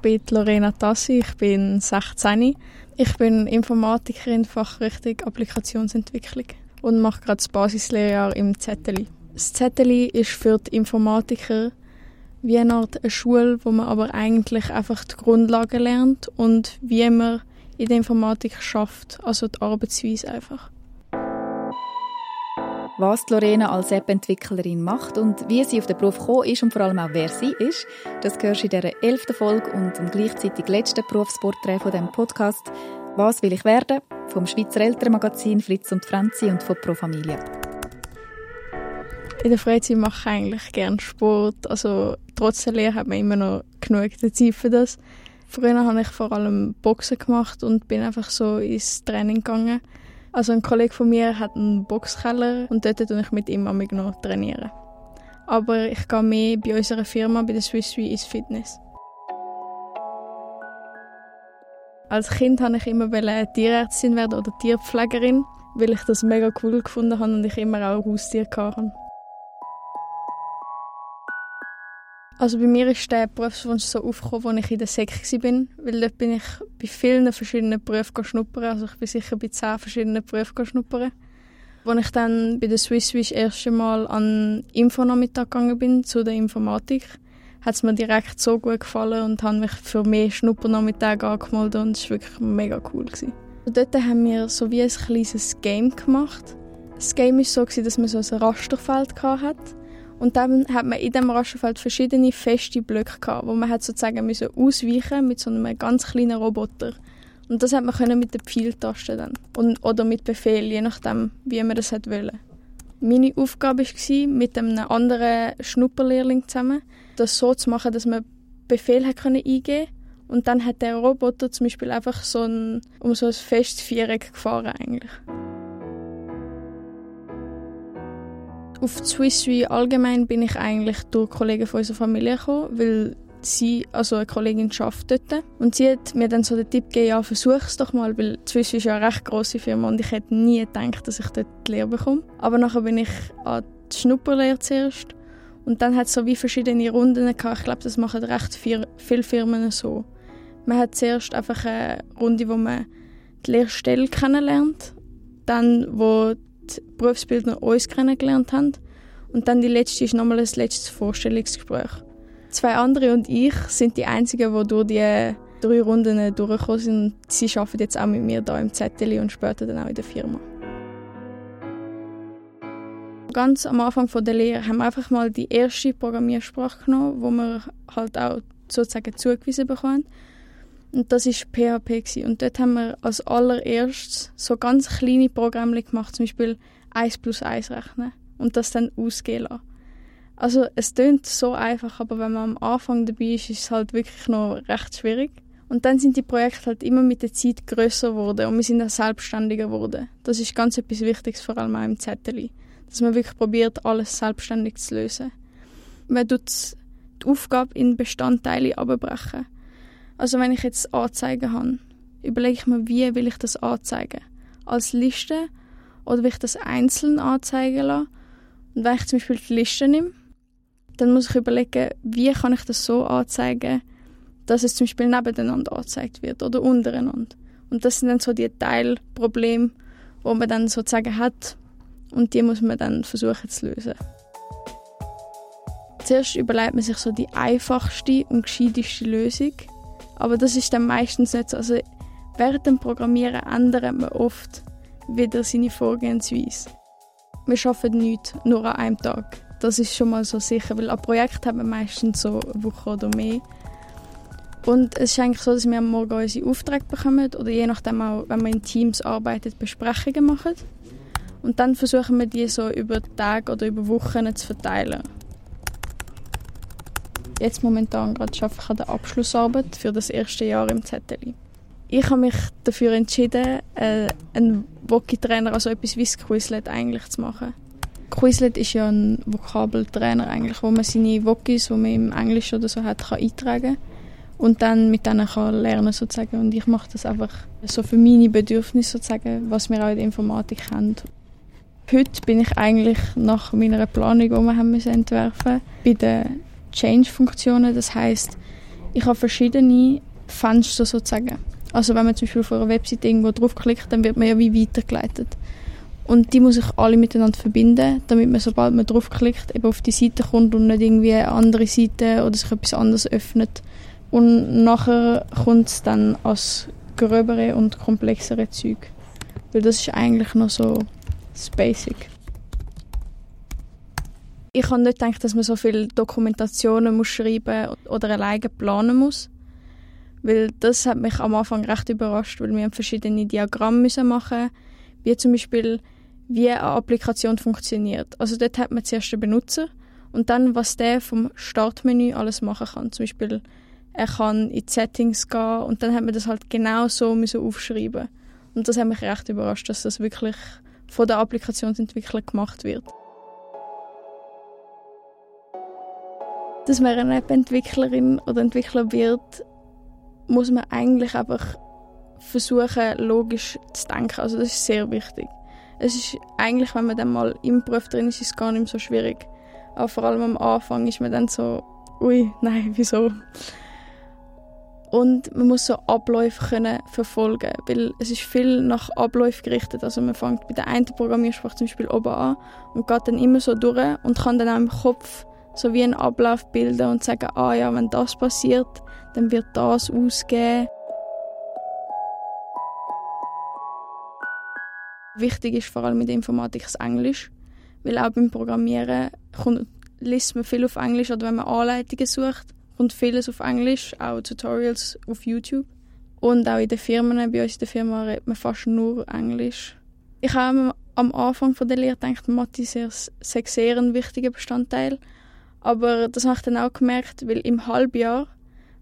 bin Lorena Tassi, ich bin 16. Ich bin Informatikerin Fachrichtung Applikationsentwicklung und mache gerade das Basislehrjahr im ZLI. Das ZLI ist für die Informatiker wie eine Art eine Schule, wo man aber eigentlich einfach die Grundlagen lernt und wie man in der Informatik schafft, also die Arbeitsweise einfach. Was Lorena als App-Entwicklerin macht und wie sie auf den Beruf gekommen ist und vor allem auch wer sie ist, das hörst du in dieser elften Folge und dem gleichzeitig letzten Berufsporträt von diesem Podcast «Was will ich werden?» vom Schweizer Elternmagazin «Fritz und Franzi» und von «Pro Familie». In der Freizeit mache ich eigentlich gerne Sport. Also trotz der Lehre hat man immer noch genug Zeit für das. Früher habe ich vor allem Boxen gemacht und bin einfach so ins Training gegangen. Also ein Kollege von mir hat einen Boxkeller und dort trainiere ich mit ihm noch trainieren. Aber ich gehe mehr bei unserer Firma, bei der Swiss Re, ins Fitness. Als Kind wollte ich immer Tierärztin werden oder Tierpflegerin, weil ich das mega cool gefunden habe und ich immer auch Haustiere hatte. Also bei mir ist der Berufswunsch so aufgekommen, als ich in der Sek war, weil dort bin ich bei vielen verschiedenen Berufen schnuppern. Also ich bin sicher bei zehn verschiedenen Berufen schnuppern. Als ich dann bei der Swiss das erste Mal an Infonachmittag gegangen bin, zu der Informatik, hat es mir direkt so gut gefallen und habe mich für mehr Schnuppernachmittage angemeldet und es war wirklich mega cool. Gewesen. Dort haben wir so wie ein kleines Game gemacht. Das Game war so, dass man so ein Rasterfeld hatte und dann hat man in diesem Rasterfeld verschiedene feste Blöcke gehabt, wo man hat sozusagen müssen ausweichen mit so einem ganz kleinen Roboter. Und das hat man können mit der Pfeiltaste dann und, oder mit Befehl, je nachdem, wie man das wollte. Meine Aufgabe war, mit einem anderen Schnupperlehrling zusammen, das so zu machen, dass man Befehl hat können eingeben und dann hat der Roboter zum Beispiel einfach so ein, um so ein festes Viereck gefahren eigentlich. Auf Swiss Re allgemein bin ich eigentlich durch Kollegen von unserer Familie gekommen, weil sie, also eine Kollegin arbeitet dort. Und sie hat mir dann so den Tipp gegeben, ja, versuch es doch mal, weil Swiss ist ja eine recht grosse Firma und ich hätte nie gedacht, dass ich dort die Lehre bekomme. Aber nachher bin ich an die Schnupperlehre zuerst und dann hat es so wie verschiedene Runden gehabt. Ich glaube, das machen recht viel, viele Firmen so. Man hat zuerst einfach eine Runde, wo man die Lehrstelle kennenlernt, dann wo Berufsbildner uns kennengelernt haben. Und dann die letzte ist nochmal ein letztes Vorstellungsgespräch. Zwei andere und ich sind die einzigen, die durch die drei Runden durchgekommen sind. Sie arbeiten jetzt auch mit mir hier im Zettel und später dann auch in der Firma. Ganz am Anfang der Lehre haben wir einfach mal die erste Programmiersprache genommen, wo wir halt auch sozusagen zugewiesen bekommen. Und das ist PHP gewesen. und dort haben wir als allererstes so ganz kleine Programme gemacht, zum Beispiel 1 plus 1 rechnen und das dann ausgehen lassen. Also es klingt so einfach, aber wenn man am Anfang dabei ist, ist es halt wirklich noch recht schwierig. Und dann sind die Projekte halt immer mit der Zeit größer geworden und wir sind auch selbstständiger geworden. Das ist ganz etwas Wichtiges, vor allem auch im Zettel. Dass man wirklich probiert, alles selbstständig zu lösen. Man tut die Aufgabe in Bestandteile abbrechen. Also wenn ich jetzt Anzeigen habe, überlege ich mir, wie will ich das anzeigen? Als Liste oder will ich das einzeln anzeigen lassen? Und wenn ich zum Beispiel die Liste nehme, dann muss ich überlegen, wie kann ich das so anzeigen, dass es zum Beispiel nebeneinander angezeigt wird oder untereinander. Und das sind dann so die Teilprobleme, wo man dann sozusagen hat und die muss man dann versuchen zu lösen. Zuerst überlegt man sich so die einfachste und gescheiteste Lösung aber das ist dann meistens nicht so. Also während dem Programmieren ändert man oft wieder seine Vorgehensweise. Wir arbeiten nicht nur an einem Tag. Das ist schon mal so sicher, weil ein Projekt haben wir meistens so eine Woche oder mehr. Und es ist eigentlich so, dass wir am Morgen unsere Aufträge bekommen oder je nachdem auch, wenn wir in Teams arbeiten, Besprechungen machen. Und dann versuchen wir die so über Tage oder über Wochen zu verteilen. Jetzt momentan gerade ich an der Abschlussarbeit für das erste Jahr im ZLI. Ich habe mich dafür entschieden, äh, einen Voki-Trainer, also etwas wie Quizlet eigentlich zu machen. Quizlet ist ja ein Vokabeltrainer eigentlich, wo man seine Vokis, die man im Englisch oder so hat, kann eintragen und dann mit denen kann lernen sozusagen. Und ich mache das einfach so für meine Bedürfnisse sozusagen, was wir auch in der Informatik haben. Heute bin ich eigentlich nach meiner Planung, die wir haben müssen entwerfen, bei der Change-Funktionen. Das heißt, Ich habe verschiedene Fenster sozusagen. Also wenn man zum Beispiel auf einer Webseite irgendwo draufklickt, dann wird man ja wie weitergeleitet. Und die muss ich alle miteinander verbinden, damit man, sobald man draufklickt, eben auf die Seite kommt und nicht irgendwie eine andere Seite oder sich etwas anderes öffnet. Und nachher kommt es dann als gröbere und komplexere Zeug. Weil das ist eigentlich noch so das Basic. Ich habe nicht gedacht, dass man so viele Dokumentationen muss schreiben oder alleine planen muss. Weil das hat mich am Anfang recht überrascht, weil wir verschiedene Diagramme müssen machen wie zum Beispiel, wie eine Applikation funktioniert. Also dort hat man zuerst den Benutzer und dann, was der vom Startmenü alles machen kann. Zum Beispiel, er kann in die Settings gehen und dann hat man das halt genau so müssen aufschreiben. Und das hat mich recht überrascht, dass das wirklich von der Applikationsentwickler gemacht wird. Dass man eine App-Entwicklerin oder Entwickler wird, muss man eigentlich einfach versuchen, logisch zu denken. Also das ist sehr wichtig. Es ist eigentlich, wenn man dann mal im Beruf drin ist, ist es gar nicht mehr so schwierig. Aber vor allem am Anfang ist man dann so, ui, nein, wieso? Und man muss so Abläufe können verfolgen, weil es ist viel nach Abläufen gerichtet. Also man fängt bei der einen Programmiersprache zum Beispiel oben an und geht dann immer so durch und kann dann auch im Kopf so wie einen Ablauf bilden und sagen, ah ja, wenn das passiert, dann wird das ausgehen. Wichtig ist vor allem mit Informatik das Englisch, weil auch beim Programmieren kommt, liest man viel auf Englisch oder wenn man Anleitungen sucht, kommt vieles auf Englisch, auch Tutorials auf YouTube. Und auch in den Firmen, bei uns in der Firma redet man fast nur Englisch. Ich habe am Anfang von der Lehre gedacht, Mathe sei sehr ein wichtiger Bestandteil. Aber das habe ich dann auch gemerkt, weil im Halbjahr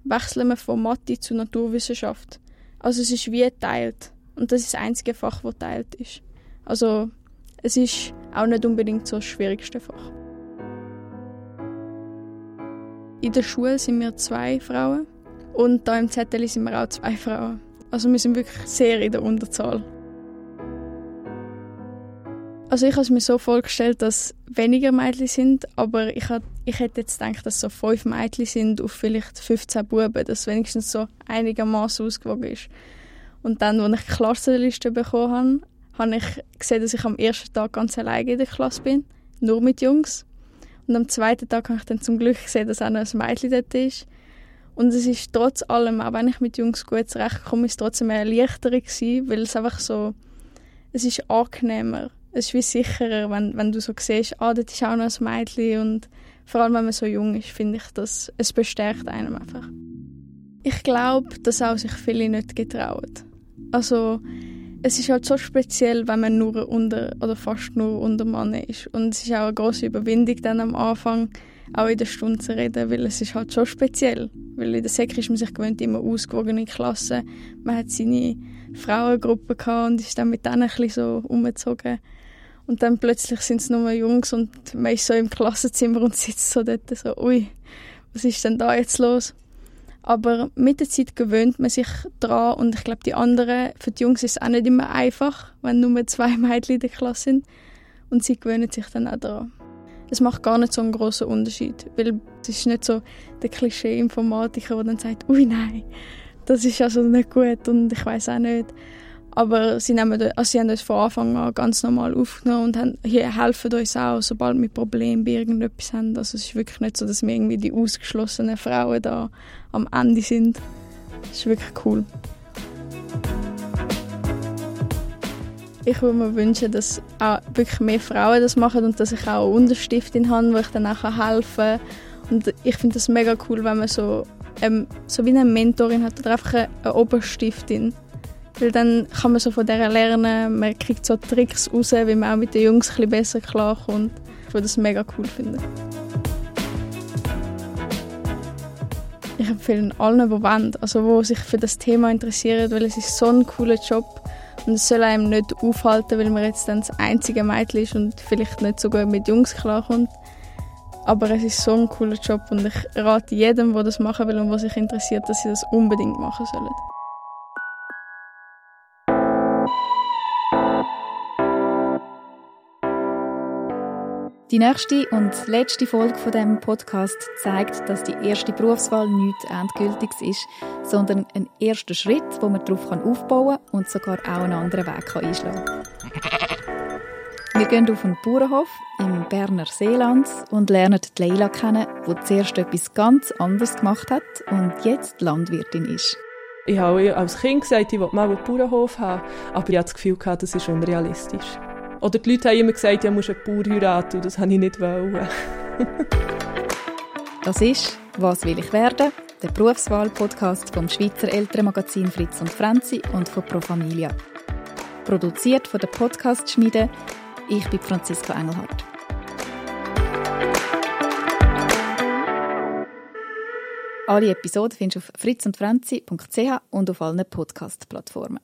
wechseln wir von Mathe zu Naturwissenschaft. Also es ist wie geteilt. Und das ist das einzige Fach, das geteilt ist. Also es ist auch nicht unbedingt so das schwierigste Fach. In der Schule sind wir zwei Frauen und da im Zettel sind wir auch zwei Frauen. Also wir sind wirklich sehr in der Unterzahl. Also ich habe es mir so vorgestellt, dass weniger Mädchen sind, aber ich, hat, ich hätte jetzt gedacht, dass so fünf Mädchen sind auf vielleicht 15 Buben, dass wenigstens so einigermaßen ausgewogen ist. Und dann, als ich die Klassenliste bekommen habe, habe ich gesehen, dass ich am ersten Tag ganz alleine in der Klasse bin, nur mit Jungs. Und am zweiten Tag habe ich dann zum Glück gesehen, dass auch noch ein Mädchen dort ist. Und es ist trotz allem, auch wenn ich mit Jungs gut zurechtkomme, ist es trotzdem eine Erleichterung gewesen, weil es einfach so, es ist angenehmer es ist wie sicherer, wenn, wenn du so siehst, ah, dort ist auch noch ein Mädchen und vor allem, wenn man so jung ist, finde ich, dass es bestärkt einem einfach. Ich glaube, dass auch sich viele nicht getrauen. Also, es ist halt so speziell, wenn man nur unter oder fast nur unter Mann ist. Und es ist auch eine große Überwindung dann am Anfang, auch in der Stunde zu reden, weil es ist halt schon speziell. Weil in der Sek ist man sich gewöhnt, immer ausgewogene Klassen. Man hat seine Frauengruppe gehabt und ist dann mit denen ein bisschen so umgezogen. Und dann plötzlich sind es nur Jungs und man ist so im Klassenzimmer und sitzt so dort so, ui, was ist denn da jetzt los? Aber mit der Zeit gewöhnt man sich dran und ich glaube, die anderen, für die Jungs ist es auch nicht immer einfach, wenn nur zwei Mädchen in der Klasse sind. Und sie gewöhnen sich dann auch daran. Es macht gar nicht so einen großen Unterschied, weil es ist nicht so der Klischee-Informatiker, der dann sagt, ui nein, das ist also nicht gut und ich weiß auch nicht. Aber sie, nehmen, also sie haben uns von Anfang an ganz normal aufgenommen und haben, hier helfen uns auch, sobald wir Probleme bei irgendetwas haben. Also es ist wirklich nicht so, dass wir irgendwie die ausgeschlossenen Frauen da am Ende sind. Das ist wirklich cool. Ich würde mir wünschen, dass auch wirklich mehr Frauen das machen und dass ich auch eine Unterstiftin habe, wo ich dann auch helfen kann. Und ich finde das mega cool, wenn man so, ähm, so wie eine Mentorin hat oder einfach eine Oberstiftin weil dann kann man so von der lernen, man kriegt so Tricks raus, wie man auch mit den Jungs ein besser klarkommt. Ich würde das mega cool finden. Ich empfehle allen, die wollen, also die sich für das Thema interessieren, weil es ist so ein cooler Job und es soll einem nicht aufhalten, weil man jetzt dann das einzige Mädchen ist und vielleicht nicht so gut mit Jungs klarkommt. Aber es ist so ein cooler Job und ich rate jedem, der das machen will und der sich interessiert, dass sie das unbedingt machen sollen. Die nächste und letzte Folge von dem Podcast zeigt, dass die erste Berufswahl nichts Endgültiges ist, sondern ein erster Schritt, wo man darauf aufbauen kann und sogar auch einen anderen Weg einschlagen kann. Wir gehen auf einen Bauernhof im Berner Seeland und lernen die Leila kennen, die zuerst etwas ganz anderes gemacht hat und jetzt Landwirtin ist. Ich habe als Kind gesagt, ich will mal einen Bauernhof haben, aber ich hatte das Gefühl, das ist unrealistisch. Oder die Leute haben immer gesagt, ja, musst einen Bauer heiraten und das wollte ich nicht. Wollen. das ist «Was will ich werden?» der Berufswahl-Podcast vom Schweizer Elternmagazin Fritz und Franzi und von Pro Familia. Produziert von der Podcast-Schmiede. Ich bin Franziska Engelhardt. Alle Episoden findest du auf fritzundfranzi.ch und auf allen Podcast-Plattformen.